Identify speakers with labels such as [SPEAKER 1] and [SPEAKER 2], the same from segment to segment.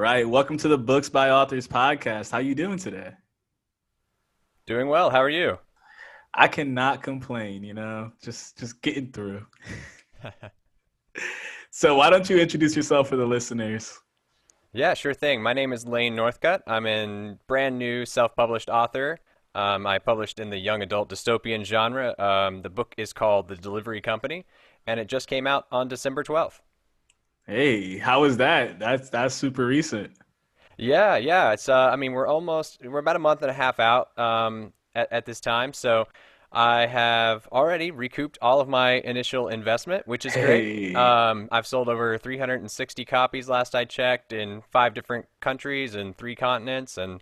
[SPEAKER 1] right, welcome to the Books by Authors podcast. How you doing today?
[SPEAKER 2] Doing well. How are you?
[SPEAKER 1] I cannot complain, you know, just just getting through. so why don't you introduce yourself for the listeners?
[SPEAKER 2] Yeah, sure thing. My name is Lane Northcutt. I'm a brand new self-published author. Um, I published in the young adult dystopian genre. Um, the book is called The Delivery Company, and it just came out on December 12th.
[SPEAKER 1] Hey, how is that? That's that's super recent.
[SPEAKER 2] Yeah, yeah. It's uh, I mean, we're almost we're about a month and a half out um, at, at this time, so I have already recouped all of my initial investment, which is great. Um, I've sold over 360 copies last I checked in five different countries and three continents, and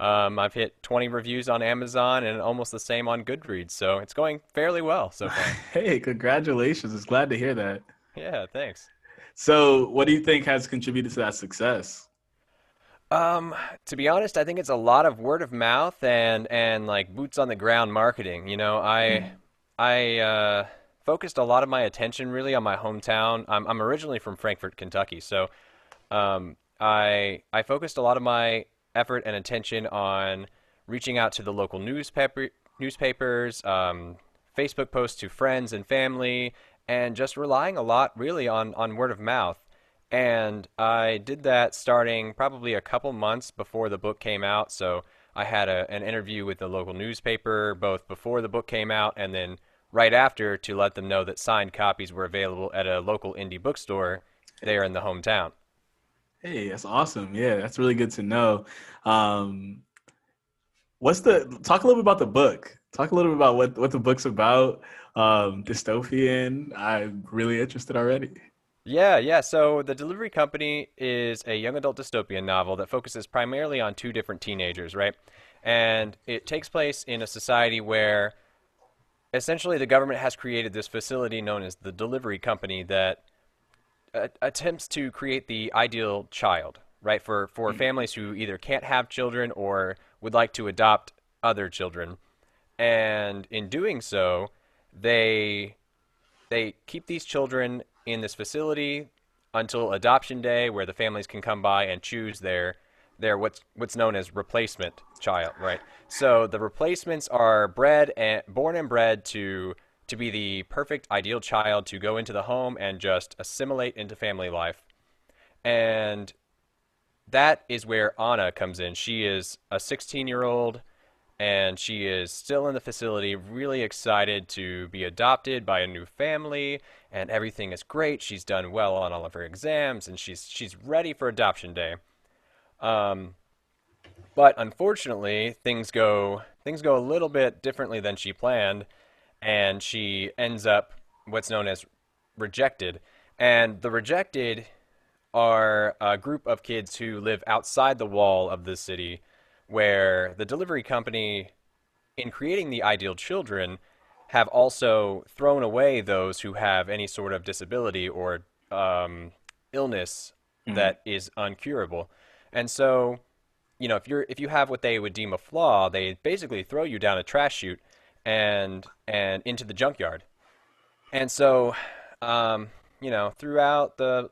[SPEAKER 2] um, I've hit 20 reviews on Amazon and almost the same on Goodreads. So it's going fairly well so far.
[SPEAKER 1] Hey, congratulations. It's glad to hear that.
[SPEAKER 2] yeah, thanks.
[SPEAKER 1] So, what do you think has contributed to that success?
[SPEAKER 2] Um, to be honest, I think it's a lot of word of mouth and and like boots on the ground marketing. You know, I I uh, focused a lot of my attention really on my hometown. I'm I'm originally from Frankfort, Kentucky, so um, I I focused a lot of my effort and attention on reaching out to the local newspaper newspapers, um, Facebook posts to friends and family, and just relying a lot really on on word of mouth. And I did that starting probably a couple months before the book came out. So I had a, an interview with the local newspaper both before the book came out and then right after to let them know that signed copies were available at a local indie bookstore there in the hometown.
[SPEAKER 1] Hey, that's awesome. Yeah, that's really good to know. Um, what's the talk a little bit about the book? Talk a little bit about what what the book's about. Um, dystopian. I'm really interested already.
[SPEAKER 2] Yeah, yeah. So The Delivery Company is a young adult dystopian novel that focuses primarily on two different teenagers, right? And it takes place in a society where essentially the government has created this facility known as the Delivery Company that uh, attempts to create the ideal child, right? For for families who either can't have children or would like to adopt other children. And in doing so, they they keep these children in this facility until adoption day where the families can come by and choose their their what's what's known as replacement child right? So the replacements are bred and born and bred to to be the perfect ideal child to go into the home and just assimilate into family life. And that is where Anna comes in. She is a 16 year old and she is still in the facility, really excited to be adopted by a new family, and everything is great. She's done well on all of her exams, and she's she's ready for adoption day. Um, but unfortunately, things go things go a little bit differently than she planned, and she ends up what's known as rejected. And the rejected are a group of kids who live outside the wall of the city where the delivery company, in creating the ideal children, have also thrown away those who have any sort of disability or um, illness that is uncurable. And so, you know, if you're if you have what they would deem a flaw, they basically throw you down a trash chute and and into the junkyard. And so, um, you know, throughout the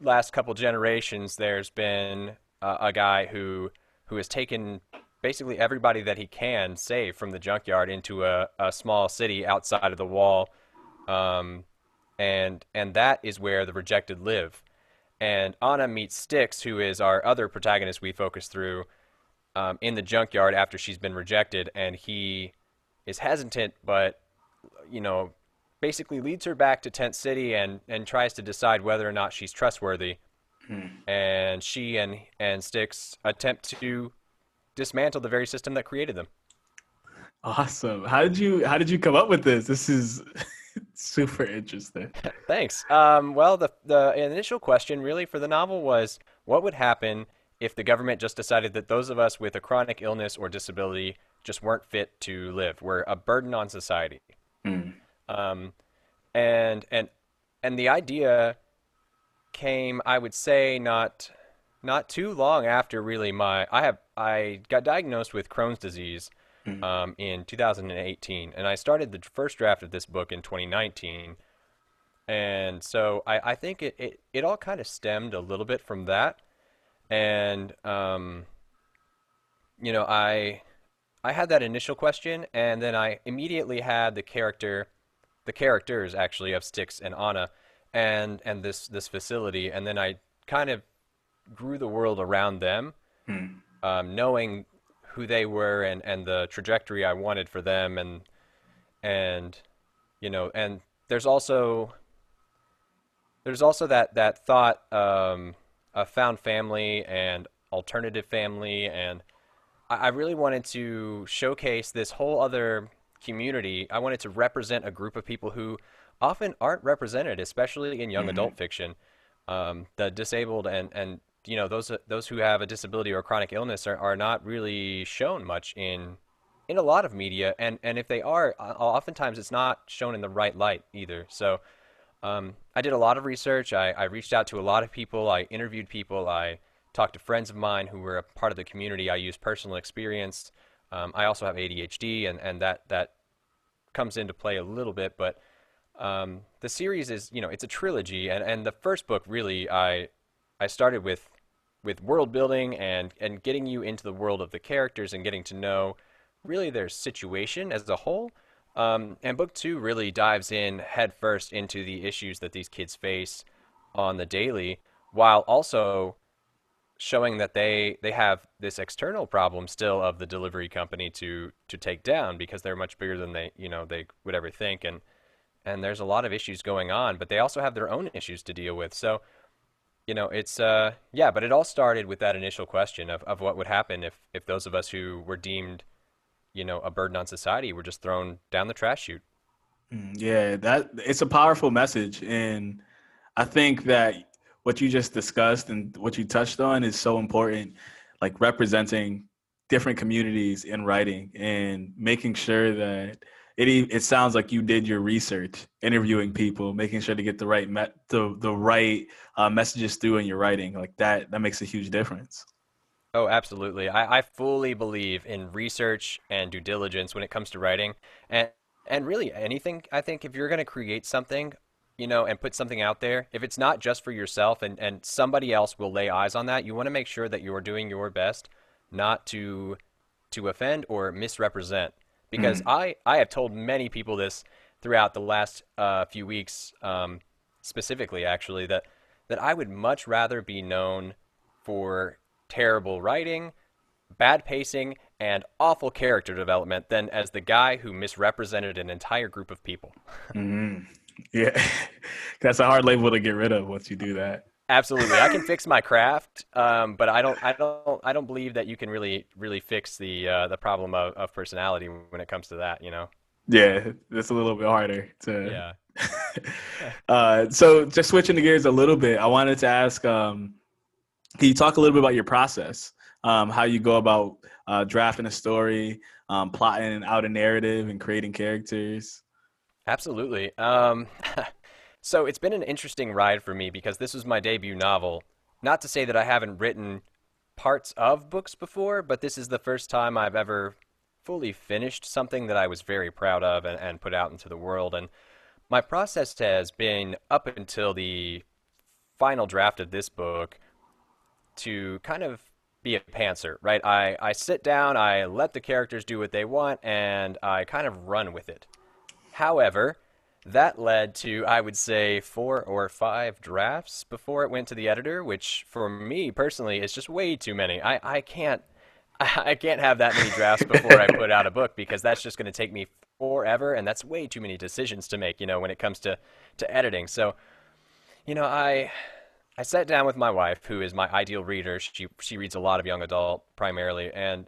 [SPEAKER 2] last couple generations, there's been uh, a guy who who has taken basically everybody that he can save from the junkyard into a, a small city outside of the wall, um, and and that is where the rejected live. And Anna meets Styx, who is our other protagonist we focus through um, in the junkyard after she's been rejected, and he is hesitant, but you know, basically leads her back to Tent City and and tries to decide whether or not she's trustworthy and she and and Styx attempt to dismantle the very system that created them.
[SPEAKER 1] Awesome. How did you how did you come up with this? This is super interesting.
[SPEAKER 2] Thanks. Um, well, the the initial question really for the novel was what would happen if the government just decided that those of us with a chronic illness or disability just weren't fit to live, we're a burden on society. Um, and and and the idea came, I would say, not not too long after really my I have I got diagnosed with Crohn's disease um, in 2018, and I started the first draft of this book in 2019. And so I, I think it, it, it all kind of stemmed a little bit from that. And, um, you know, I, I had that initial question, and then I immediately had the character, the characters actually of Styx and Anna, and and this this facility, and then I kind of grew the world around them,
[SPEAKER 1] Hmm.
[SPEAKER 2] um, knowing who they were and and the trajectory I wanted for them, and and you know, and there's also there's also that that thought um, of found family and alternative family, and I, I really wanted to showcase this whole other community. I wanted to represent a group of people who often aren't represented, especially in young adult fiction. Um, the disabled and and you know those those who have a disability or chronic illness are, are not really shown much in in a lot of media, and and if they are, oftentimes it's not shown in the right light either. So. Um, I did a lot of research. I, I reached out to a lot of people. I interviewed people. I talked to friends of mine who were a part of the community. I used personal experience. Um, I also have ADHD, and, and that, that comes into play a little bit. But um, the series is, you know, it's a trilogy, and, and the first book really, I I started with with world building and and getting you into the world of the characters and getting to know really their situation as a whole. Um, and book two really dives in headfirst into the issues that these kids face on the daily, while also showing that they they have this external problem still of the delivery company to to take down because they're much bigger than they you know they would ever think and and there's a lot of issues going on but they also have their own issues to deal with so you know it's uh yeah but it all started with that initial question of, of what would happen if if those of us who were deemed you know a burden on society were just thrown down the trash chute
[SPEAKER 1] Mm, Yeah, that it's a powerful message, and I think that what you just discussed and what you touched on is so important. Like representing different communities in writing and making sure that it it sounds like you did your research, interviewing people, making sure to get the right met the the right uh, messages through in your writing. Like that that makes a huge difference.
[SPEAKER 2] Oh, absolutely. I, I fully believe in research and due diligence when it comes to writing. And and really anything, I think if you're going to create something, you know, and put something out there, if it's not just for yourself and, and somebody else will lay eyes on that, you want to make sure that you are doing your best not to to offend or misrepresent. Because I, I have told many people this throughout the last uh, few weeks, um, specifically actually, that that I would much rather be known for terrible writing, bad pacing, and awful character development than as the guy who misrepresented an entire group of people.
[SPEAKER 1] hmm Yeah, that's a hard label to get rid of once you do that.
[SPEAKER 2] Absolutely, I can fix my craft, um, but I don't, I don't, I don't believe that you can really, really fix the uh, the problem of, of personality when it comes to that. You know?
[SPEAKER 1] Yeah, it's a little bit harder to.
[SPEAKER 2] Yeah.
[SPEAKER 1] uh, so just switching the gears a little bit, I wanted to ask, um, can you talk a little bit about your process? Um, how you go about uh, drafting a story, um, plotting out a narrative, and creating characters.
[SPEAKER 2] Absolutely. So it's been an interesting ride for me because this was my debut novel. Not to say that I haven't written parts of books before, but this is the first time I've ever fully finished something that I was very proud of and, and put out into the world. And my process has been up until the final draft of this book to kind of be a pantser, right? I, I sit down, I let the characters do what they want, and I kind of run with it. However, that led to, I would say, four or five drafts before it went to the editor, which for me personally is just way too many. I, I can't I can't have that many drafts before I put out a book because that's just going to take me forever, and that's way too many decisions to make, you know, when it comes to, to editing. So, you know, I I sat down with my wife, who is my ideal reader. She she reads a lot of young adult primarily, and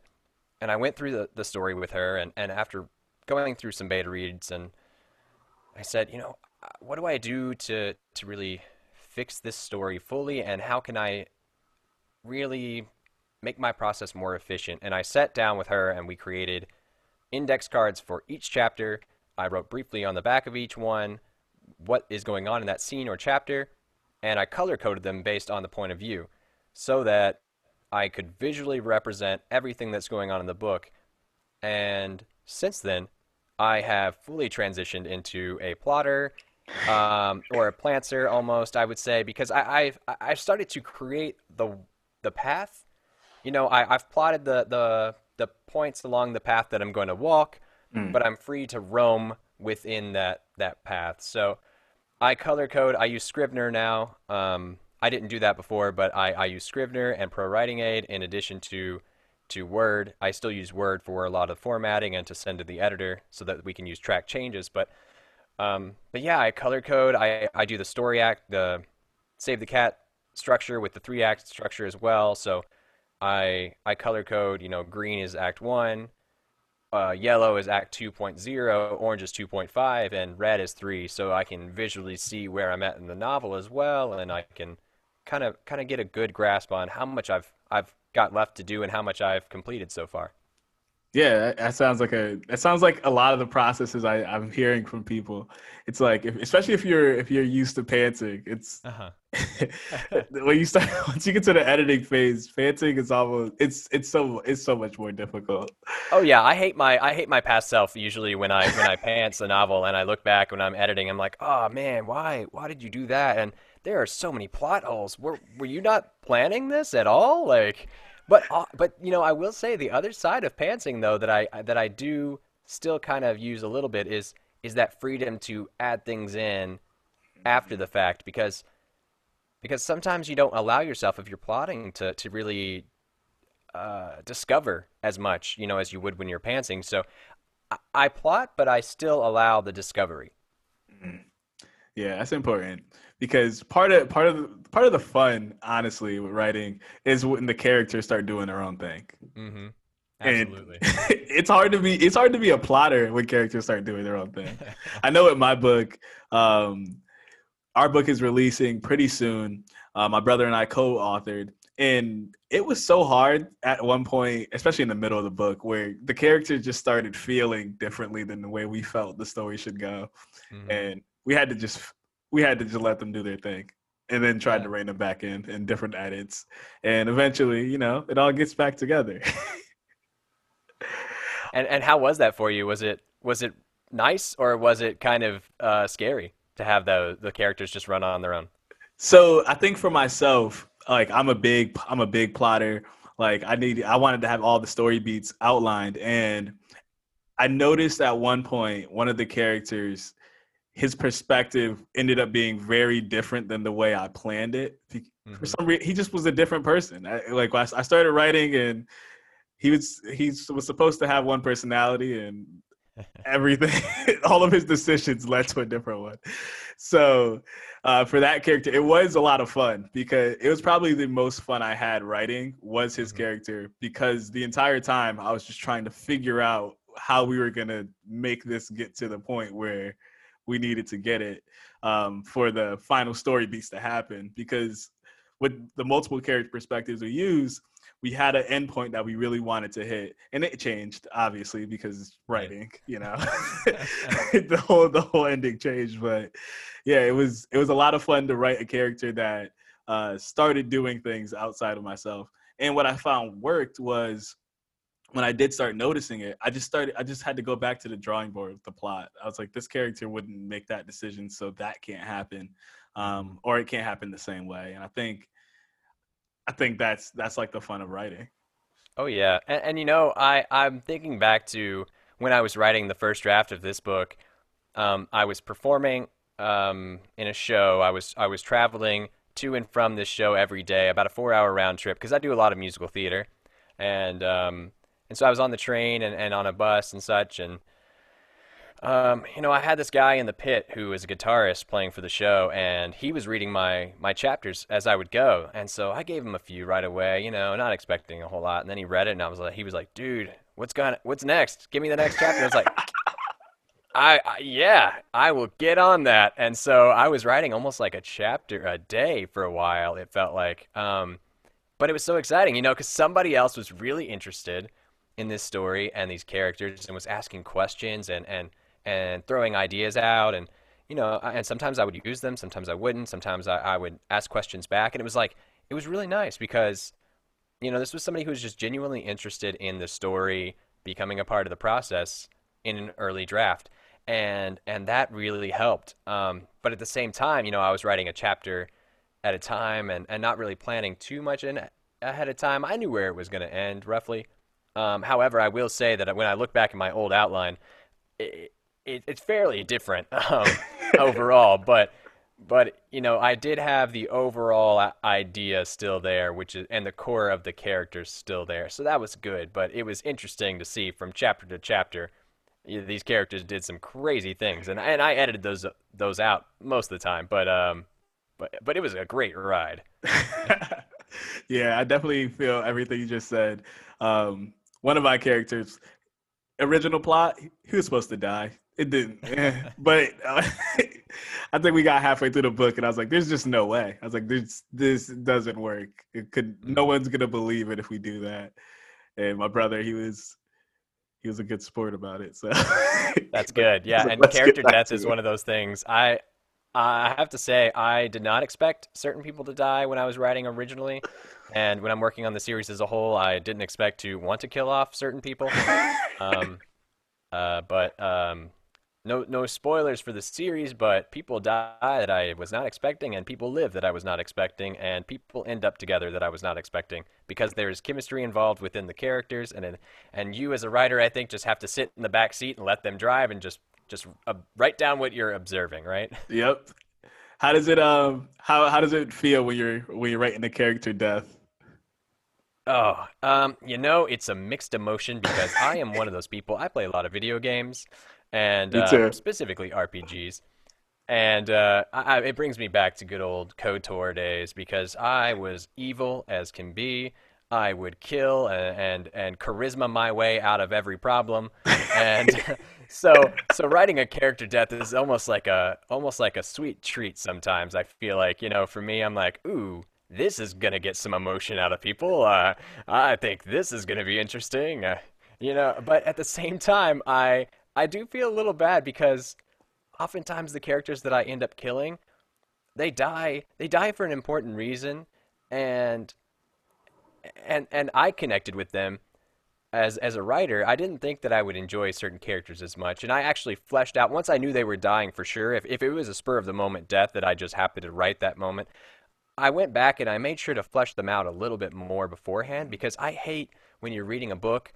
[SPEAKER 2] and I went through the, the story with her, and, and after going through some beta reads, and I said, you know, uh, what do I do to to really fix this story fully, and how can I really make my process more efficient? And I sat down with her, and we created index cards for each chapter. I wrote briefly on the back of each one what is going on in that scene or chapter, and I color coded them based on the point of view so that I could visually represent everything that's going on in the book. And since then, I have fully transitioned into a plotter um, or a planter almost, I would say, because I, I've I've started to create the the path. You know, I, I've plotted the, the the points along the path that I'm going to walk,
[SPEAKER 1] Mm.
[SPEAKER 2] but I'm free to roam within that that path. So I color code. I use Scrivener now. Um, I didn't do that before, but I, I use Scrivener and Pro Writing Aid in addition to to Word. I still use Word for a lot of formatting and to send to the editor so that we can use track changes. But um, but yeah, I color code. I, I do the story act, the save the cat structure with the three act structure as well. So I I color code. You know, green is Act One, uh, yellow is Act 2.0, orange is 2.5, and red is three. So I can visually see where I'm at in the novel as well, and I can kind of kind of get a good grasp on how much I've I've got left to do and how much I've completed so far.
[SPEAKER 1] Yeah, that, sounds like a that sounds like a lot of the processes I, I'm hearing from people. It's like, if, especially if you're if you're used to panting, it's
[SPEAKER 2] Uh-huh.
[SPEAKER 1] when you start once you get to the editing phase, panting is almost it's it's so it's so much more difficult.
[SPEAKER 2] Oh yeah, I hate my I hate my past self usually when I when I pants a novel and I look back when I'm editing I'm like, "Oh man, why why did you do that?" And there are so many plot holes. Were were you not planning this at all? Like but uh, but you know, I will say the other side of pantsing though that I that I do still kind of use a little bit is is that freedom to add things in after the fact because because sometimes you don't allow yourself if you're plotting to to really uh, discover as much, you know, as you would when you're pantsing. So I, I plot, but I still allow the discovery.
[SPEAKER 1] Yeah, that's important because part of part of the, part of the fun, honestly, with writing is when the characters start doing their own thing.
[SPEAKER 2] Mm-hmm.
[SPEAKER 1] And
[SPEAKER 2] Absolutely.
[SPEAKER 1] it's hard to be it's hard to be a plotter when characters start doing their own thing. I know in my book, um, our book is releasing pretty soon. Uh, my brother and I co-authored, and it was so hard at one point, especially in the middle of the book, where the characters just started feeling differently than the way we felt the story should go,
[SPEAKER 2] Mhm.
[SPEAKER 1] and we had to just we had to just let them do their thing, and then tried
[SPEAKER 2] Yeah.
[SPEAKER 1] to rein them back in in different edits, and eventually, you know, it all gets back together.
[SPEAKER 2] And and how was that for you? Was it was it nice or was it kind of uh, scary to have the the characters just run on their own?
[SPEAKER 1] So I think for myself, like I'm a big I'm a big plotter. Like I need I wanted to have all the story beats outlined and I noticed at one point one of the characters his perspective ended up being very different than the way I planned it. For
[SPEAKER 2] Mhm.
[SPEAKER 1] some reason, he just was a different person. I, like I I started writing and he was he was supposed to have one personality and everything all of his decisions led to a different one so uh, for that character it was a lot of fun because it was probably the most fun i had writing was his
[SPEAKER 2] Mhm.
[SPEAKER 1] character because the entire time i was just trying to figure out how we were going to make this get to the point where we needed to get it um, for the final story beats to happen because with the multiple character perspectives we use we had an endpoint that we really wanted to hit and it changed obviously because writing you know? The whole the whole ending changed but yeah it was it was a lot of fun to write a character that uh started doing things outside of myself and what i found worked was when i did start noticing it i just started i just had to go back to the drawing board with the plot i was like this character wouldn't make that decision so that can't happen um or it can't happen the same way and i think i think that's that's like the fun of writing
[SPEAKER 2] Oh yeah, and, and you know, I I'm thinking back to when I was writing the first draft of this book. Um, I was performing um, in a show. I was I was traveling to and from this show every day, about a four-hour round trip, because I do a lot of musical theater, and um, and so I was on the train and, and on a bus and such, and um, you know, I had this guy in the pit who was a guitarist playing for the show, and he was reading my my chapters as I would go, and so I gave him a few right away, you know, not expecting a whole lot, and then he read it, and I was like, he was like, dude, what's going, what's next? Give me the next chapter. I was like, I, I yeah, I will get on that, and so I was writing almost like a chapter a day for a while. It felt like, um, but it was so exciting, you know, because somebody else was really interested in this story and these characters and was asking questions and and and throwing ideas out and you know and sometimes i would use them sometimes i wouldn't sometimes I, I would ask questions back and it was like it was really nice because you know this was somebody who was just genuinely interested in the story becoming a part of the process in an early draft and and that really helped. Um, but at the same time, you know, I was writing a chapter at a time and, and not really planning too much in ahead of time. I knew where it was going to end roughly. Um, however, I will say that when I look back at my old outline, it, it, it's fairly different um, overall. But but you know, I did have the overall idea still there, which is and the core of the characters still there. So that was good. But it was interesting to see from chapter to chapter these characters did some crazy things, and and I edited those those out most of the time, but um, but but it was a great ride.
[SPEAKER 1] yeah, I definitely feel everything you just said. Um, one of my characters, original plot, he was supposed to die. It didn't, but uh, I think we got halfway through the book, and I was like, "There's just no way." I was like, "This this doesn't work. It could. No mm. one's gonna believe it if we do that." And my brother, he was he was a good sport about it. So
[SPEAKER 2] that's good. Yeah, like, and character death is one of those things. I I have to say I did not expect certain people to die when I was writing originally, and when I'm working on the series as a whole, I didn't expect to want to kill off certain people. Um, uh, but um, no no spoilers for the series, but people die that I was not expecting, and people live that I was not expecting, and people end up together that I was not expecting because there's chemistry involved within the characters, and and you as a writer, I think, just have to sit in the back seat and let them drive and just just uh, write down what you're observing, right?
[SPEAKER 1] Yep. How does it um how how does it feel when you're when you're writing a character death?
[SPEAKER 2] Oh, um, you know, it's a mixed emotion because I am one of those people. I play a lot of video games, and uh, specifically RPGs. And uh, I, it brings me back to good old KOTOR days because I was evil as can be. I would kill and, and, and charisma my way out of every problem, and so so writing a character death is almost like a almost like a sweet treat. Sometimes I feel like you know, for me, I'm like, ooh, this is gonna get some emotion out of people. Uh, I think this is gonna be interesting. Uh, you know, but at the same time, I I do feel a little bad because oftentimes the characters that I end up killing, they die. They die for an important reason, and and and I connected with them as as a writer. I didn't think that I would enjoy certain characters as much, and I actually fleshed out once I knew they were dying for sure. If if it was a spur of the moment death that I just happened to write that moment, I went back and I made sure to flesh them out a little bit more beforehand because I hate when you're reading a book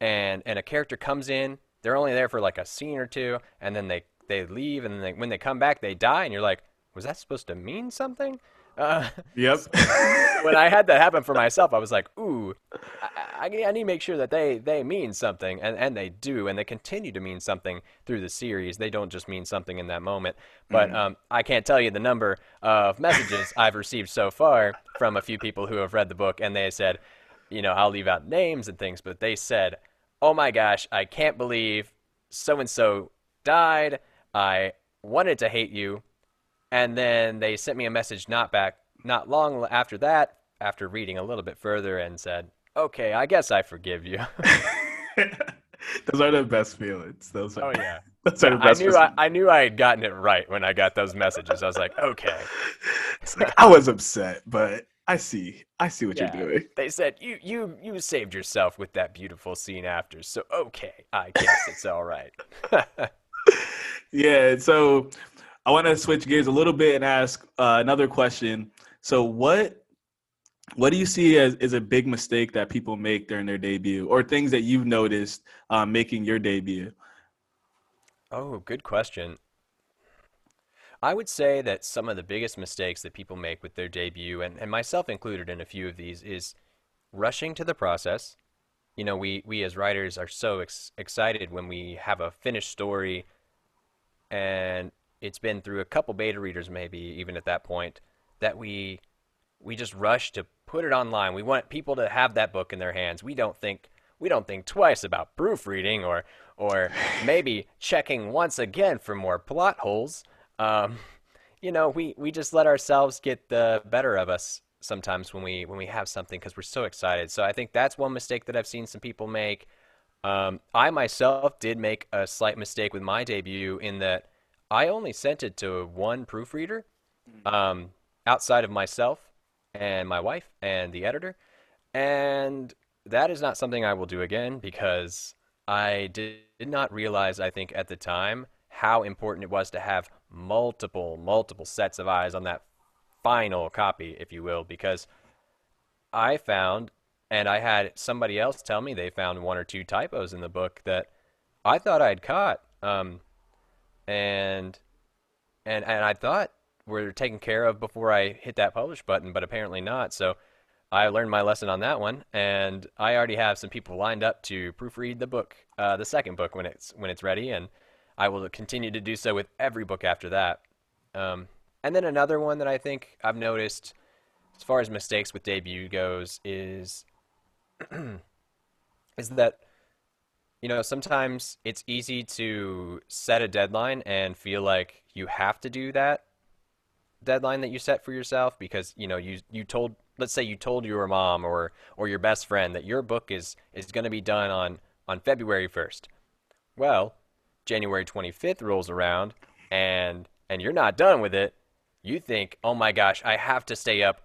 [SPEAKER 2] and and a character comes in they're only there for like a scene or two, and then they they leave, and then they, when they come back, they die, and you're like, was that supposed to mean something?
[SPEAKER 1] Uh, yep.
[SPEAKER 2] when I had that happen for myself, I was like, ooh, I, I, I, need to make sure that they, they mean something, and, and they do, and they continue to mean something through the series. They don't just mean something in that moment. But mm. um, I can't tell you the number of messages I've received so far from a few people who have read the book, and they said, you know, I'll leave out names and things, but they said, oh my gosh, I can't believe so and so died. I wanted to hate you. And then they sent me a message not back not long after that, after reading a little bit further and said, "Okay, I guess I forgive you."
[SPEAKER 1] those are the best feelings. Those
[SPEAKER 2] are,
[SPEAKER 1] oh
[SPEAKER 2] yeah. Those are the best I knew I, I, knew I had gotten it right when I got those messages. I was like, okay.
[SPEAKER 1] It's like I was upset, but I see. I see what yeah. you're doing.
[SPEAKER 2] They said you you you saved yourself with that beautiful scene after. So okay, I guess it's all right.
[SPEAKER 1] yeah. So I want to switch gears a little bit and ask uh, another question. So what what do you see as is a big mistake that people make during their debut, or things that you've noticed um, making your debut?
[SPEAKER 2] Oh, good question. I would say that some of the biggest mistakes that people make with their debut, and, and myself included in a few of these, is rushing to the process. You know, we, we as writers are so ex- excited when we have a finished story and it's been through a couple beta readers, maybe even at that point, that we we just rush to put it online. We want people to have that book in their hands. We don't think we don't think twice about proofreading or or maybe checking once again for more plot holes. Um, you know, we, we just let ourselves get the better of us sometimes when we when we have something because we're so excited. So I think that's one mistake that I've seen some people make. Um, I myself did make a slight mistake with my debut in that I only sent it to one proofreader um, outside of myself and my wife and the editor, and that is not something I will do again because I did not realize I think at the time how important it was to have multiple, multiple sets of eyes on that final copy, if you will, because I found, and I had somebody else tell me they found one or two typos in the book that I thought I'd caught, um, and and and I thought we were taken care of before I hit that publish button, but apparently not. So I learned my lesson on that one, and I already have some people lined up to proofread the book, uh, the second book when it's when it's ready, and I will continue to do so with every book after that. Um, and then another one that I think I've noticed, as far as mistakes with debut goes, is is that you know sometimes it's easy to set a deadline and feel like you have to do that deadline that you set for yourself because you know you you told let's say you told your mom or or your best friend that your book is is going to be done on on February 1st. Well, January 25th rolls around and and you're not done with it. You think, "Oh my gosh, I have to stay up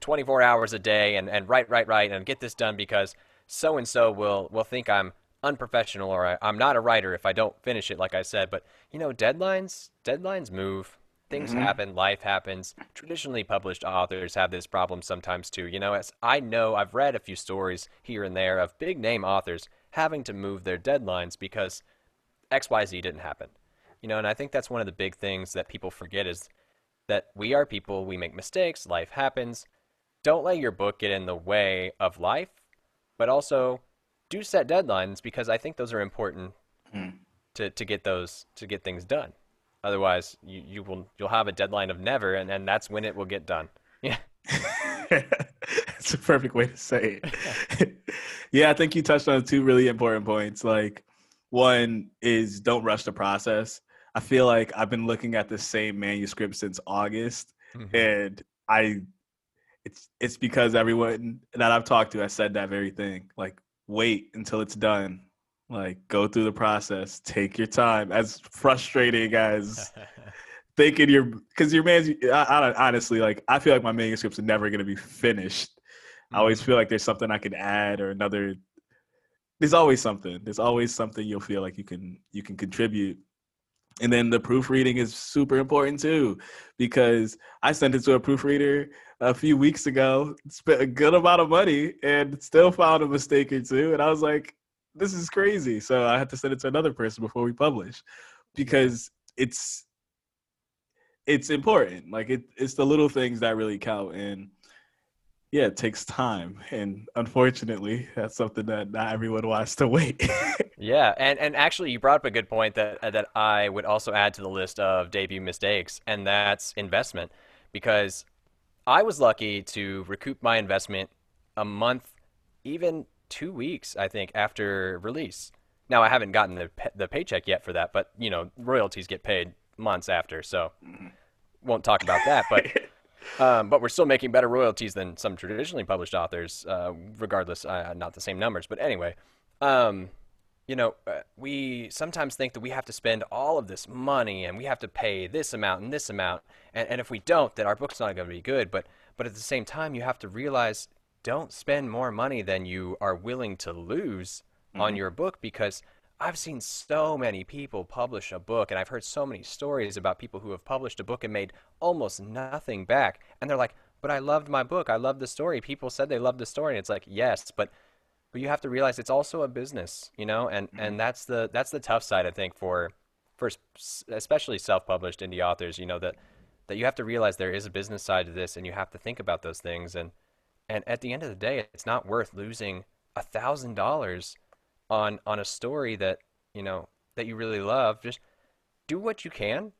[SPEAKER 2] 24 hours a day and and write write write and get this done because so and so will will think I'm unprofessional or I, I'm not a writer if I don't finish it like I said." But, you know, deadlines deadlines move things mm-hmm. happen, life happens. Traditionally published authors have this problem sometimes too. You know, as I know, I've read a few stories here and there of big name authors having to move their deadlines because XYZ didn't happen. You know, and I think that's one of the big things that people forget is that we are people, we make mistakes, life happens. Don't let your book get in the way of life, but also do set deadlines because I think those are important mm. to, to get those to get things done. Otherwise, you, you will you'll have a deadline of never, and, and that's when it will get done. Yeah.
[SPEAKER 1] That's a perfect way to say it. yeah, I think you touched on two really important points. Like, one is don't rush the process. I feel like I've been looking at the same manuscript since August, mm-hmm. and I, it's it's because everyone that I've talked to has said that very thing. Like, wait until it's done. Like go through the process, take your time. As frustrating as thinking your because your man's I, I, honestly like I feel like my manuscripts are never gonna be finished. I always mm-hmm. feel like there's something I can add or another. There's always something. There's always something you'll feel like you can you can contribute. And then the proofreading is super important too, because I sent it to a proofreader a few weeks ago, spent a good amount of money, and still found a mistake or two. And I was like, this is crazy. So I had to send it to another person before we publish because it's it's important. Like it, it's the little things that really count. And yeah, it takes time. And unfortunately, that's something that not everyone wants to wait.
[SPEAKER 2] yeah, and and actually, you brought up a good point that uh, that I would also add to the list of debut mistakes, and that's investment, because I was lucky to recoup my investment a month, even two weeks, I think, after release. Now I haven't gotten the the paycheck yet for that, but you know royalties get paid months after, so won't talk about that. But um, but we're still making better royalties than some traditionally published authors, uh, regardless, uh, not the same numbers. But anyway, um, you know, uh, we sometimes think that we have to spend all of this money and we have to pay this amount and this amount, and, and if we don't, then our book's not going to be good. But but at the same time, you have to realize don't spend more money than you are willing to lose mm-hmm. on your book because I've seen so many people publish a book and I've heard so many stories about people who have published a book and made almost nothing back. And they're like, but I loved my book. I loved the story. People said they loved the story. And it's like, yes, but but you have to realize it's also a business, you know, and, mm-hmm. and that's the that's the tough side I think for for especially self-published indie authors, you know, that that you have to realize there is a business side to this and you have to think about those things and and at the end of the day, it's not worth losing a thousand dollars on on a story that you know that you really love. Just do what you can,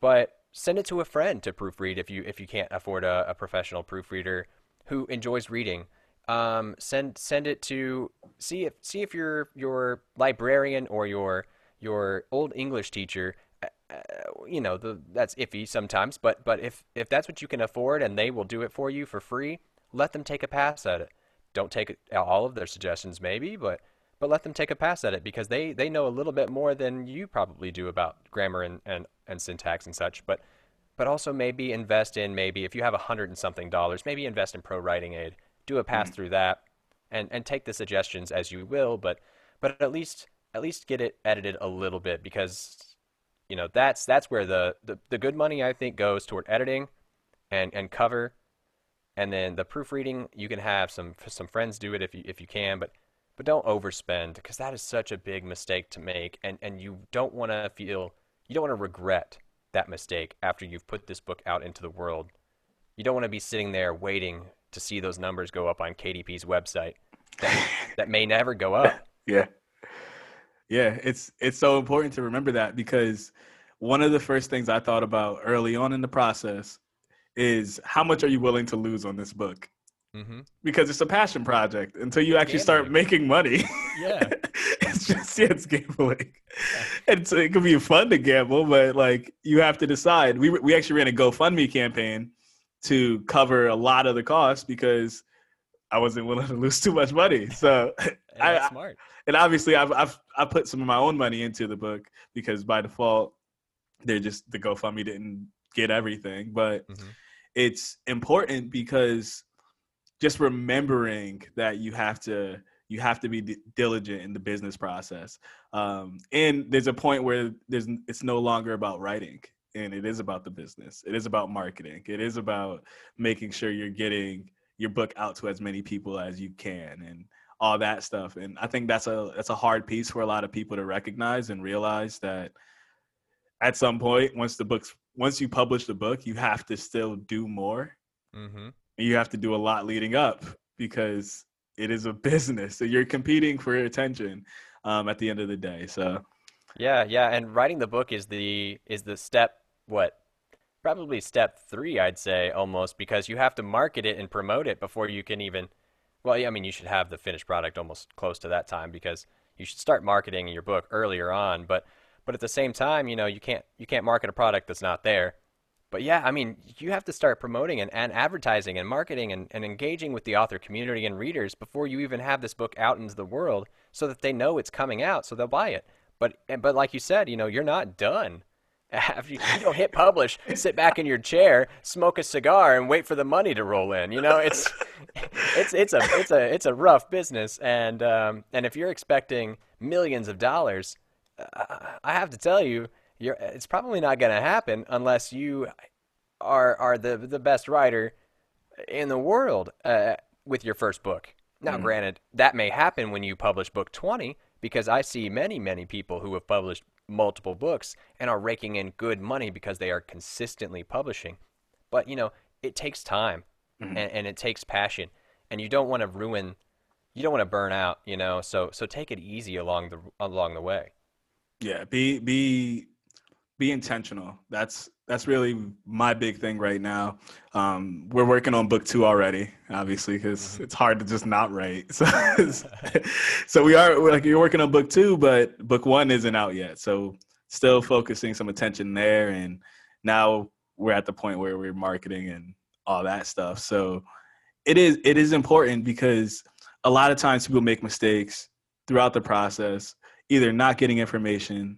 [SPEAKER 2] but send it to a friend to proofread if you if you can't afford a, a professional proofreader who enjoys reading. Um, send send it to see if see if your your librarian or your your old English teacher uh, uh you know the, that's iffy sometimes but but if if that's what you can afford and they will do it for you for free let them take a pass at it. Don't take all of their suggestions, maybe, but but let them take a pass at it because they they know a little bit more than you probably do about grammar and and, and syntax and such. But but also maybe invest in maybe if you have a hundred and something dollars, maybe invest in Pro Writing Aid. Do a pass mm through that, and and take the suggestions as you will. But but at least at least get it edited a little bit because you know that's that's where the, the the good money I think goes toward editing and and cover. And then the proofreading you can have some some friends do it if you if you can but but don't overspend because that is such a big mistake to make. And and you don't want to feel you don't want to regret that mistake after you've put this book out into the world. You don't want to be sitting there waiting to see those numbers go up on KDP's website that, that may never go up
[SPEAKER 1] yeah yeah it's it's so important to remember that because one of the first things i thought about early on in the process is how much are you willing to lose on this book? Mm-hmm. Because it's a passion project until you actually start making money.
[SPEAKER 2] Yeah,
[SPEAKER 1] it's just yeah, it's gambling, yeah. and so it can be fun to gamble, but like you have to decide. We we actually ran a GoFundMe campaign to cover a lot of the costs because I wasn't willing to lose too much money. So
[SPEAKER 2] I, smart.
[SPEAKER 1] And obviously, I've I've I put some of my own money into the book because by default, they're just the GoFundMe didn't get everything, but. Mm-hmm it's important because just remembering that you have to you have to be d- diligent in the business process um, and there's a point where there's it's no longer about writing and it is about the business it is about marketing it is about making sure you're getting your book out to as many people as you can and all that stuff and i think that's a that's a hard piece for a lot of people to recognize and realize that at some point once the book's once you publish the book, you have to still do more. Mm-hmm. You have to do a lot leading up because it is a business. So you're competing for attention um, at the end of the day. So
[SPEAKER 2] yeah, yeah, and writing the book is the is the step what probably step three, I'd say almost because you have to market it and promote it before you can even. Well, yeah, I mean, you should have the finished product almost close to that time because you should start marketing your book earlier on. But but at the same time, you know, you can't you can't market a product that's not there. But yeah, I mean, you have to start promoting and, and advertising and marketing and, and engaging with the author community and readers before you even have this book out into the world so that they know it's coming out so they'll buy it. But but like you said, you know, you're not done. After you, you don't hit publish, sit back in your chair, smoke a cigar, and wait for the money to roll in. You know, it's it's it's a it's a it's a rough business, and um, and if you're expecting millions of dollars, I have to tell you, it's probably not going to happen unless you are are the the best writer in the world uh, with your first book. Now, mm granted, that may happen when you publish book 20 because I see many many people who have published multiple books and are raking in good money because they are consistently publishing. But you know, it takes time mm and, and it takes passion, and you don't want to ruin, you don't want to burn out. You know, so so take it easy along the along the way.
[SPEAKER 1] Yeah, be be be intentional. That's that's really my big thing right now. Um, we're working on book two already, obviously, because mm-hmm. it's hard to just not write. So, so we are like you're working on book two, but book one isn't out yet. So still focusing some attention there, and now we're at the point where we're marketing and all that stuff. So it is it is important because a lot of times people make mistakes throughout the process either not getting information,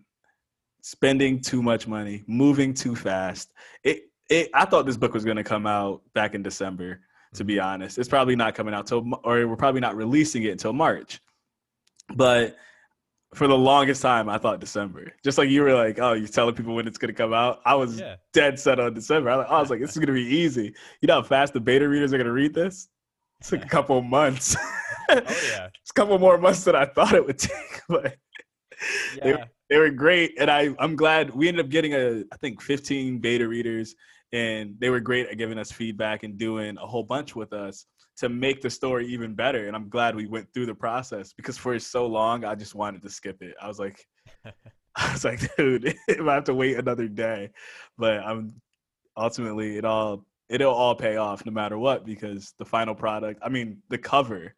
[SPEAKER 1] spending too much money, moving too fast. It, it I thought this book was going to come out back in December. To be mm-hmm. honest, it's probably not coming out till, or we're probably not releasing it until March. But for the longest time, I thought December. Just like you were like, oh, you're telling people when it's going to come out. I was yeah. dead set on December. I, I was like, this is going to be easy. You know how fast the beta readers are going to read this? It's like a couple months.
[SPEAKER 2] oh yeah,
[SPEAKER 1] it's a couple more months than I thought it would take. But yeah. They, were great, and I I'm glad we ended up getting a I think 15 beta readers, and they were great at giving us feedback and doing a whole bunch with us to make the story even better. And I'm glad we went through the process because for so long I just wanted to skip it. I was like, I was like, dude, if I have to wait another day, but I'm ultimately it all it'll all pay off no matter what because the final product. I mean, the cover.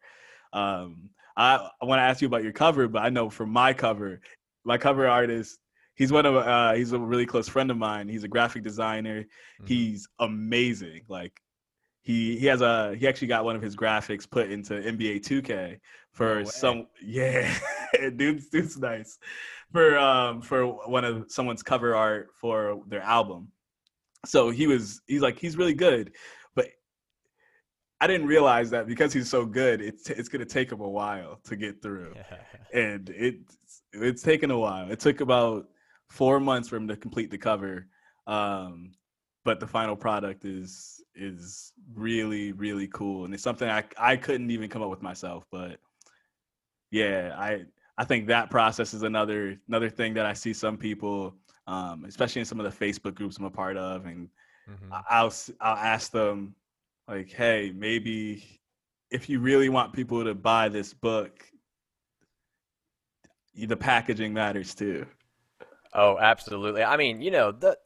[SPEAKER 1] Um, I, I want to ask you about your cover, but I know for my cover, my cover artist, he's one of uh, he's a really close friend of mine. He's a graphic designer. Mm-hmm. He's amazing. Like he he has a he actually got one of his graphics put into NBA 2K for no some yeah, dude's dude's nice for um for one of someone's cover art for their album. So he was he's like he's really good. I didn't realize that because he's so good, it's it's gonna take him a while to get through, and it it's taken a while. It took about four months for him to complete the cover. Um, but the final product is is really really cool, and it's something I I couldn't even come up with myself. But yeah, I I think that process is another another thing that I see some people, um, especially in some of the Facebook groups I'm a part of, and
[SPEAKER 2] Mhm.
[SPEAKER 1] I'll I'll ask them like, hey, maybe if you really want people to buy this book, the packaging matters too.
[SPEAKER 2] Oh, absolutely. I mean, you know, the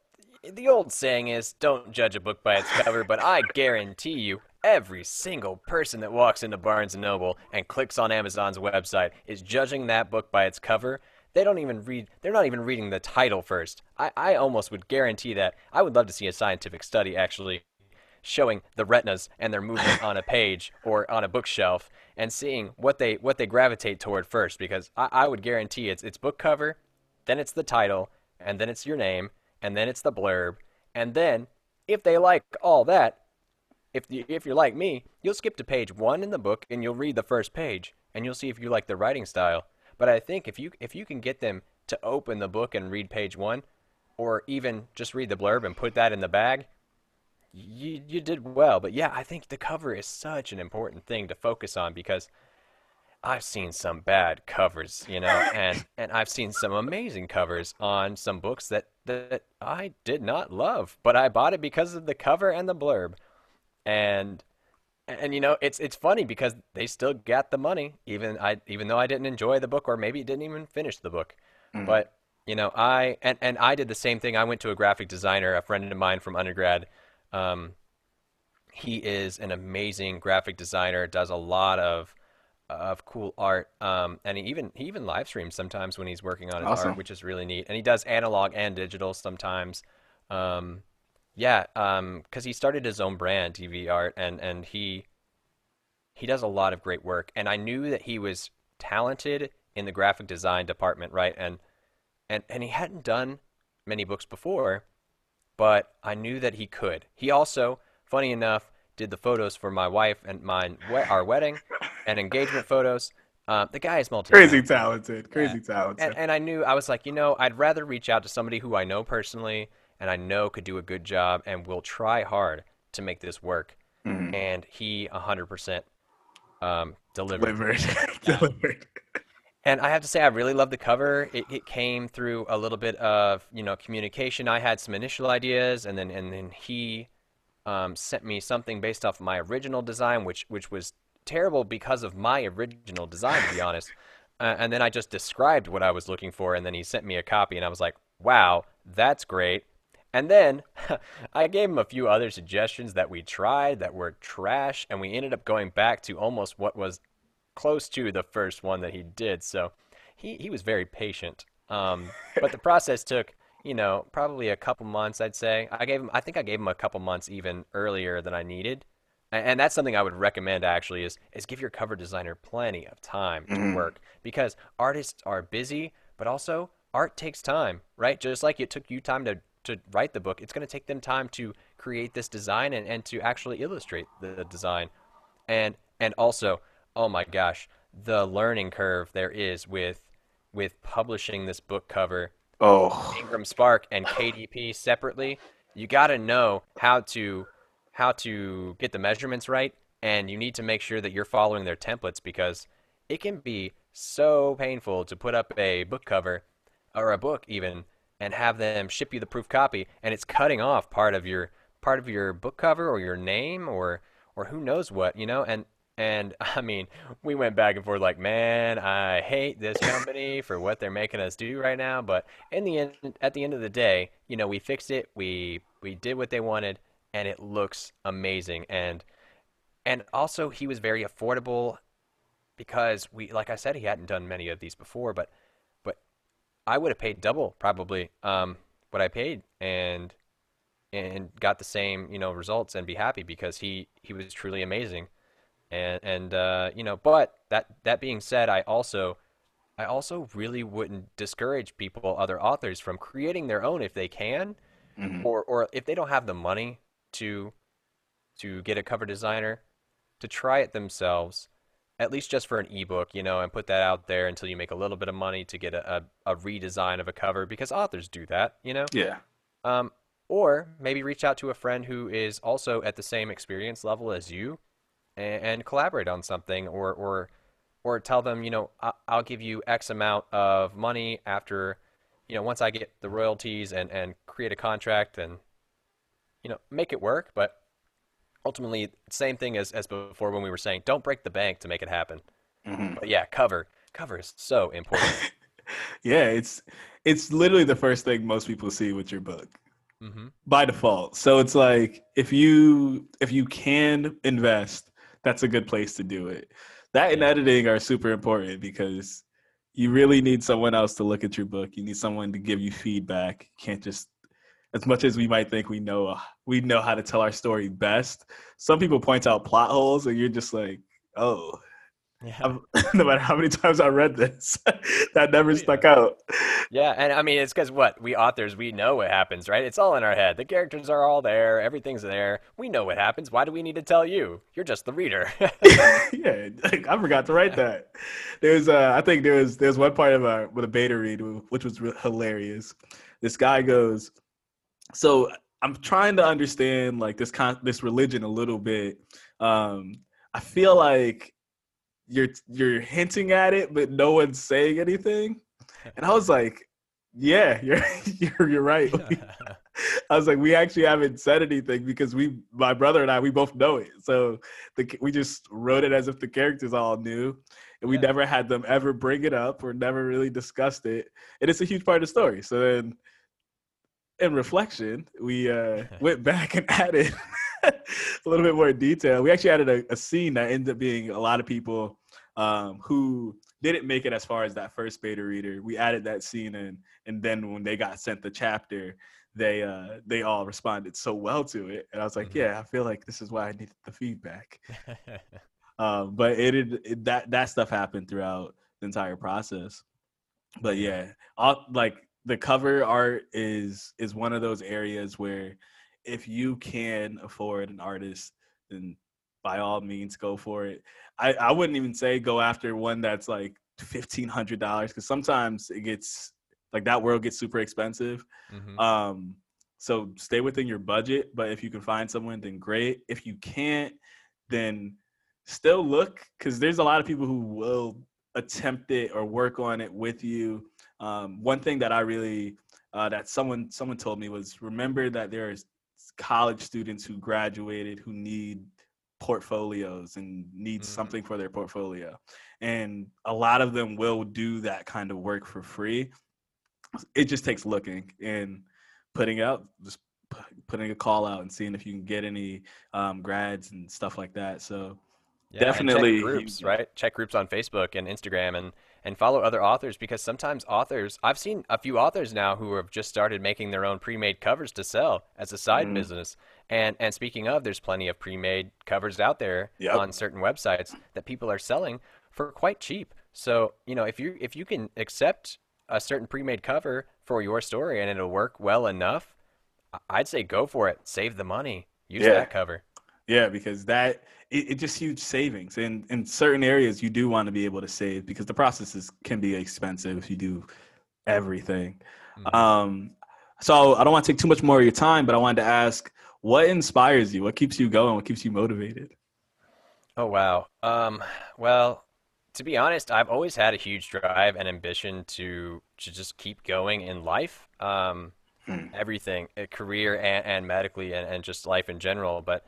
[SPEAKER 2] the old saying is don't judge a book by its cover, but I guarantee you every single person that walks into Barnes Noble and clicks on Amazon's website is judging that book by its cover. They don't even read they're not even reading the title first. I, I almost would guarantee that. I would love to see a scientific study actually showing the retinas and their movement on a page or on a bookshelf and seeing what they what they gravitate toward first because I, I would guarantee it's it's book cover, then it's the title, and then it's your name, and then it's the blurb, and then if they like all that, if you, if you're like me, you'll skip to page one in the book and you'll read the first page and you'll see if you like the writing style. But I think if you if you can get them to open the book and read page one, or even just read the blurb and put that in the bag, you you did well. But yeah, I think the cover is such an important thing to focus on because I've seen some bad covers, you know, and and I've seen some amazing covers on some books that that I did not love, but I bought it because of the cover and the blurb. And and you know, it's it's funny because they still got the money even I even though I didn't enjoy the book or maybe didn't even finish the book.
[SPEAKER 1] Mhm.
[SPEAKER 2] But you know, I and and I did the same thing. I went to a graphic designer, a friend of mine from undergrad. Um, he is an amazing graphic designer, does a lot of of cool art. Um, and he even he even live streams sometimes when he's working on his
[SPEAKER 1] Awesome.
[SPEAKER 2] art, which is really neat. And he does analog and digital sometimes. Um, yeah, um, because he started his own brand, TV Art, and and he he does a lot of great work. And I knew that he was talented in the graphic design department, right? And and and he hadn't done many books before, but I knew that he could. He also, funny enough, did the photos for my wife and mine, our wedding and engagement photos. Um, the guy is multi
[SPEAKER 1] Crazy talented, crazy talented.
[SPEAKER 2] and, and I knew I was like, you know, I'd rather reach out to somebody who I know personally and I know could do a good job and will try hard to make this work.
[SPEAKER 1] Mhm.
[SPEAKER 2] And he 100% um, delivered.
[SPEAKER 1] Delivered, delivered.
[SPEAKER 2] And I have to say, I really love the cover. It, it came through a little bit of you know communication. I had some initial ideas, and then and then he um, sent me something based off my original design, which which was terrible because of my original design, to be honest. Uh, and then I just described what I was looking for, and then he sent me a copy, and I was like, "Wow, that's great." And then I gave him a few other suggestions that we tried that were trash, and we ended up going back to almost what was close to the first one that he did. So he, he was very patient. Um, but the process took, you know, probably a couple months, I'd say. I gave him, I think I gave him a couple months even earlier than I needed. A- And that's something I would recommend actually is is give your cover designer plenty of time to
[SPEAKER 1] Mhm.
[SPEAKER 2] work because artists are busy, but also art takes time, right? Just like it took you time to to write the book, it's going to take them time to create this design and, and to actually illustrate the design. And and also, oh my gosh, the learning curve there is with with publishing this book cover
[SPEAKER 1] Oh,
[SPEAKER 2] Ingram Spark and KDP separately, you got to know how to how to get the measurements right, and you need to make sure that you're following their templates because it can be so painful to put up a book cover or a book even and have them ship you the proof copy, and it's cutting off part of your part of your book cover or your name or or who knows what, you know, and and I mean, we went back and forth like, man, I hate this company for what they're making us do right now. But in the end, at the end of the day, you know, we fixed it. We we did what they wanted, and it looks amazing. And and also, he was very affordable because we, like I said, he hadn't done many of these before. But but I would have paid double probably um, what I paid, and and got the same you know results and be happy because he he was truly amazing and and uh, you know but that that being said i also i also really wouldn't discourage people other authors from creating their own if they can
[SPEAKER 1] Mhm.
[SPEAKER 2] or or if they don't have the money to to get a cover designer to try it themselves at least just for an ebook, you know, and put that out there until you make a little bit of money to get a, a, a redesign of a cover because authors do that, you know.
[SPEAKER 1] Yeah.
[SPEAKER 2] Um, or maybe reach out to a friend who is also at the same experience level as you, and, and collaborate on something, or or or tell them, you know, I, I'll give you X amount of money after, you know, once I get the royalties and and create a contract and, you know, make it work. But ultimately, same thing as as before when we were saying, don't break the bank to make it happen.
[SPEAKER 1] Mhm.
[SPEAKER 2] But yeah, cover cover is so important.
[SPEAKER 1] yeah, it's it's literally the first thing most people see with your book
[SPEAKER 2] hmm
[SPEAKER 1] by default. So it's like if you if you can invest, that's a good place to do it. That and editing are super important because you really need someone else to look at your book. You need someone to give you feedback. You can't just as much as we might think we know uh, we know how to tell our story best. Some people point out plot holes and you're just like, "Oh,
[SPEAKER 2] Yeah.
[SPEAKER 1] No matter how many times I read this, that never stuck out."
[SPEAKER 2] Yeah, and I mean, it's because what we authors we know what happens, right? It's all in our head. The characters are all there, everything's there. We know what happens. Why do we need to tell you? You're just the reader.
[SPEAKER 1] yeah, I forgot to write that. There's, uh, I think there was there's one part of a with a beta read which was hilarious. This guy goes, so I'm trying to understand like this con this religion a little bit. Um, I feel like you're you're hinting at it, but no one's saying anything. And I was like, yeah, you're you're you're right. I was like, we actually haven't said anything because we, my brother and I, we both know it. So the, we just wrote it as if the characters all knew, and we
[SPEAKER 2] Yeah.
[SPEAKER 1] never had them ever bring it up or never really discussed it. And it's a huge part of the story. So then, in reflection, we uh, went back and added a little bit more detail. We actually added a, a scene that ended up being a lot of people um, who didn't make it as far as that first beta reader. We added that scene in, and then when they got sent the chapter, they uh, they all responded so well to it, and I was like,
[SPEAKER 2] Mhm.
[SPEAKER 1] yeah, I feel like this is why I needed the feedback. Um, but it, it that that stuff happened throughout the entire process. But yeah, all, like the cover art is is one of those areas where if you can afford an artist, then by all means go for it. I, I wouldn't even say go after one that's like fifteen hundred dollars because sometimes it gets like that world gets super expensive.
[SPEAKER 2] Mhm.
[SPEAKER 1] Um, so stay within your budget, but if you can find someone, then great. If you can't, then still look because there's a lot of people who will attempt it or work on it with you. Um, one thing that I really uh, that someone someone told me was remember that there's college students who graduated who need portfolios and need
[SPEAKER 2] Mhm.
[SPEAKER 1] something for their portfolio and a lot of them will do that kind of work for free it just takes looking and putting out just putting a call out and seeing if you can get any um, grads and stuff like that so
[SPEAKER 2] Yeah,
[SPEAKER 1] Definitely,
[SPEAKER 2] check groups,
[SPEAKER 1] you-
[SPEAKER 2] right? Check groups on Facebook and Instagram and and follow other authors because sometimes authors I've seen a few authors now who have just started making their own pre-made covers to sell as a side
[SPEAKER 1] Mhm.
[SPEAKER 2] business. And and speaking of, there's plenty of pre-made covers out there
[SPEAKER 1] Yep.
[SPEAKER 2] on certain websites that people are selling for quite cheap. So, you know, if you if you can accept a certain pre-made cover for your story and it'll work well enough, I'd say go for it. Save the money. Use
[SPEAKER 1] Yeah.
[SPEAKER 2] that cover.
[SPEAKER 1] Yeah, because that it, it just huge savings. And in certain areas you do want to be able to save because the processes can be expensive if you do everything.
[SPEAKER 2] Mhm.
[SPEAKER 1] Um so I don't want to take too much more of your time, but I wanted to ask what inspires you? What keeps you going? What keeps you motivated?
[SPEAKER 2] Oh wow. Um, well, to be honest, I've always had a huge drive and ambition to to just keep going in life. Um,
[SPEAKER 1] Hmm.
[SPEAKER 2] everything, uh, career and, and medically and, and just life in general. But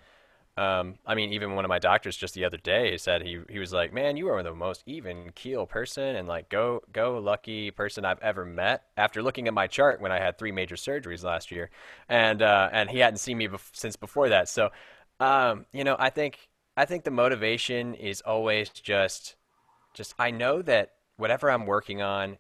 [SPEAKER 2] um, I mean, even one of my doctors just the other day said he he was like, "Man, you are the most even keel person and like go go lucky person I've ever met." After looking at my chart when I had three major surgeries last year, and uh, and he hadn't seen me since before that. So, um, you know, I think I think the motivation is always just just I know that whatever I'm working on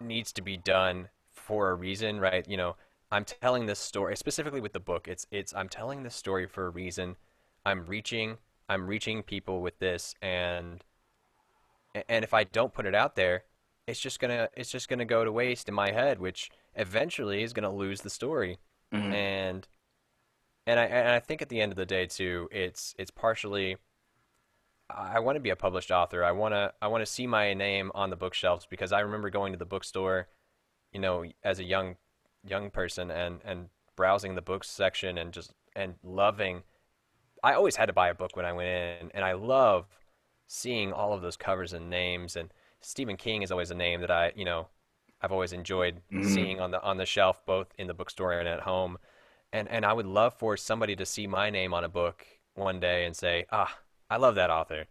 [SPEAKER 2] needs to be done for a reason, right? You know, I'm telling this story specifically with the book. It's it's I'm telling this story for a reason. I'm reaching I'm reaching people with this and and if I don't put it out there, it's just going to it's just going to go to waste in my head, which eventually is going to lose the story.
[SPEAKER 1] Mhm.
[SPEAKER 2] And and I and I think at the end of the day too, it's it's partially I want to be a published author. I want to I want to see my name on the bookshelves because I remember going to the bookstore, you know, as a young young person and and browsing the books section and just and loving. I always had to buy a book when I went in, and I love seeing all of those covers and names. And Stephen King is always a name that I, you know, I've always enjoyed mm-hmm. seeing on the on the shelf, both in the bookstore and at home. And and I would love for somebody to see my name on a book one day and say, ah, I love that author,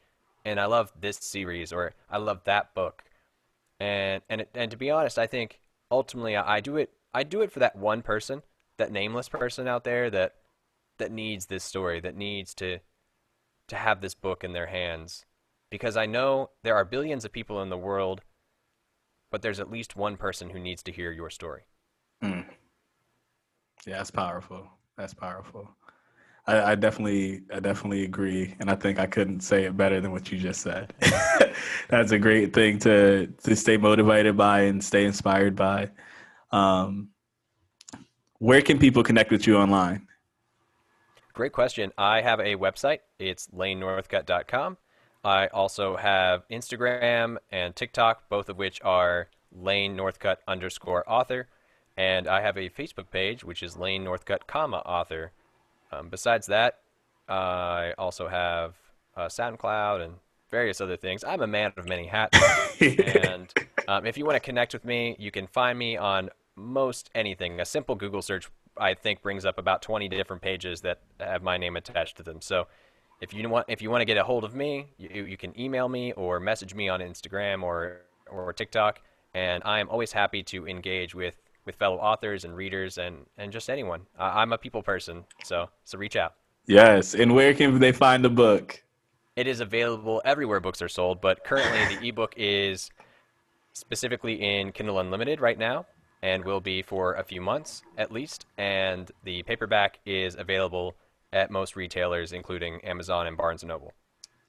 [SPEAKER 2] and I love this series, or I love that book. And and and to be honest, I think ultimately I, I do it. I do it for that one person, that nameless person out there that that needs this story, that needs to to have this book in their hands, because I know there are billions of people in the world but there's at least one person who needs to hear your story. Mm.
[SPEAKER 1] Yeah, that's powerful. That's powerful. I, I, definitely, I definitely agree, and I think I couldn't say it better than what you just said. that's a great thing to to stay motivated by and stay inspired by. Um, where can people connect with you online?
[SPEAKER 2] Great question. I have a website. It's lanenorthcutt.com. I also have Instagram and TikTok, both of which are Lane Northcutt underscore author. And I have a Facebook page, which is Lane Northcutt, comma, author. Um, besides that, I also have uh, SoundCloud and various other things. I'm a man of many hats. and um, if you want to connect with me, you can find me on most anything. A simple Google search, I think, brings up about 20 different pages that have my name attached to them. So if you want if you want to get a hold of me, you, you can email me or message me on Instagram or or TikTok, and I am always happy to engage with with fellow authors and readers and and just anyone. I'm a people person, so so reach out.
[SPEAKER 1] Yes, and where can they find the book?
[SPEAKER 2] It is available everywhere books are sold, but currently the ebook is specifically in Kindle Unlimited right now and will be for a few months at least. And the paperback is available at most retailers, including Amazon and Barnes and Noble.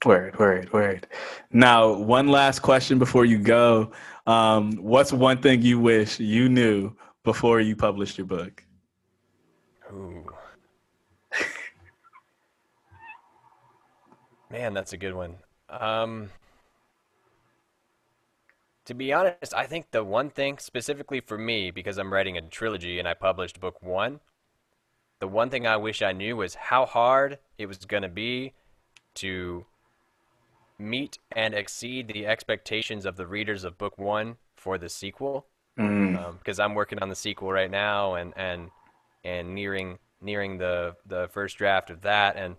[SPEAKER 1] Word, word, word. Now, one last question before you go. Um, what's one thing you wish you knew before you published your book?
[SPEAKER 2] Ooh. Man, that's a good one. Um, to be honest, I think the one thing specifically for me, because I'm writing a trilogy and I published book one, the one thing I wish I knew was how hard it was going to be to meet and exceed the expectations of the readers of book one for the sequel. Because mm. um, I'm working on the sequel right now and and and nearing nearing the the first draft of that and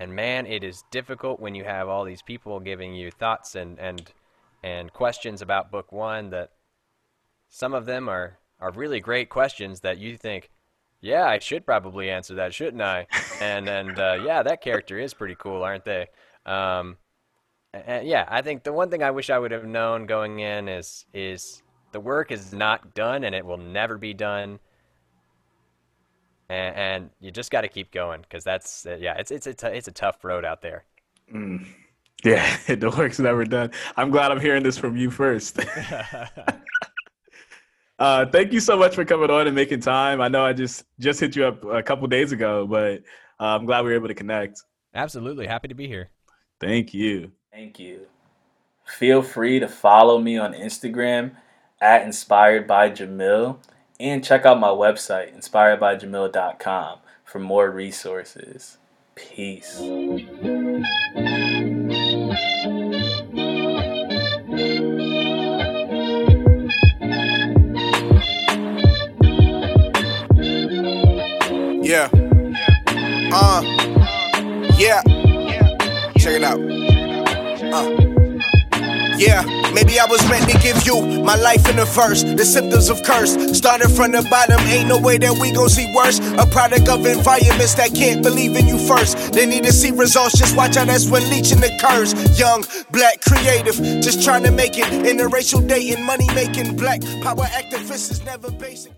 [SPEAKER 2] and man, it is difficult when you have all these people giving you thoughts and and and questions about book one that some of them are are really great questions that you think yeah, I should probably answer that, shouldn't I? And and uh, yeah, that character is pretty cool, aren't they? Um, and yeah, I think the one thing I wish I would have known going in is is the work is not done and it will never be done. And, and you just got to keep going because that's yeah, it's it's a t- it's a tough road out there.
[SPEAKER 1] Mm. Yeah, the work's never done. I'm glad I'm hearing this from you first. Uh, thank you so much for coming on and making time. I know I just just hit you up a couple days ago, but uh, I'm glad we were able to connect.
[SPEAKER 2] Absolutely, happy to be here.
[SPEAKER 1] Thank you.
[SPEAKER 3] Thank you. Feel free to follow me on Instagram at Inspired by Jamil and check out my website, inspiredbyjamil.com, for more resources. Peace.
[SPEAKER 4] Yeah. Uh. Yeah. Check it out. Uh. Yeah, maybe I was meant to give you my life in the verse. The symptoms of curse started from the bottom. Ain't no way that we gon' see worse. A product of environments that can't believe in you first. They need to see results. Just watch out, that's when leeching occurs. Young, black, creative, just trying to make it. Interracial dating, money making. Black power activists is never basic.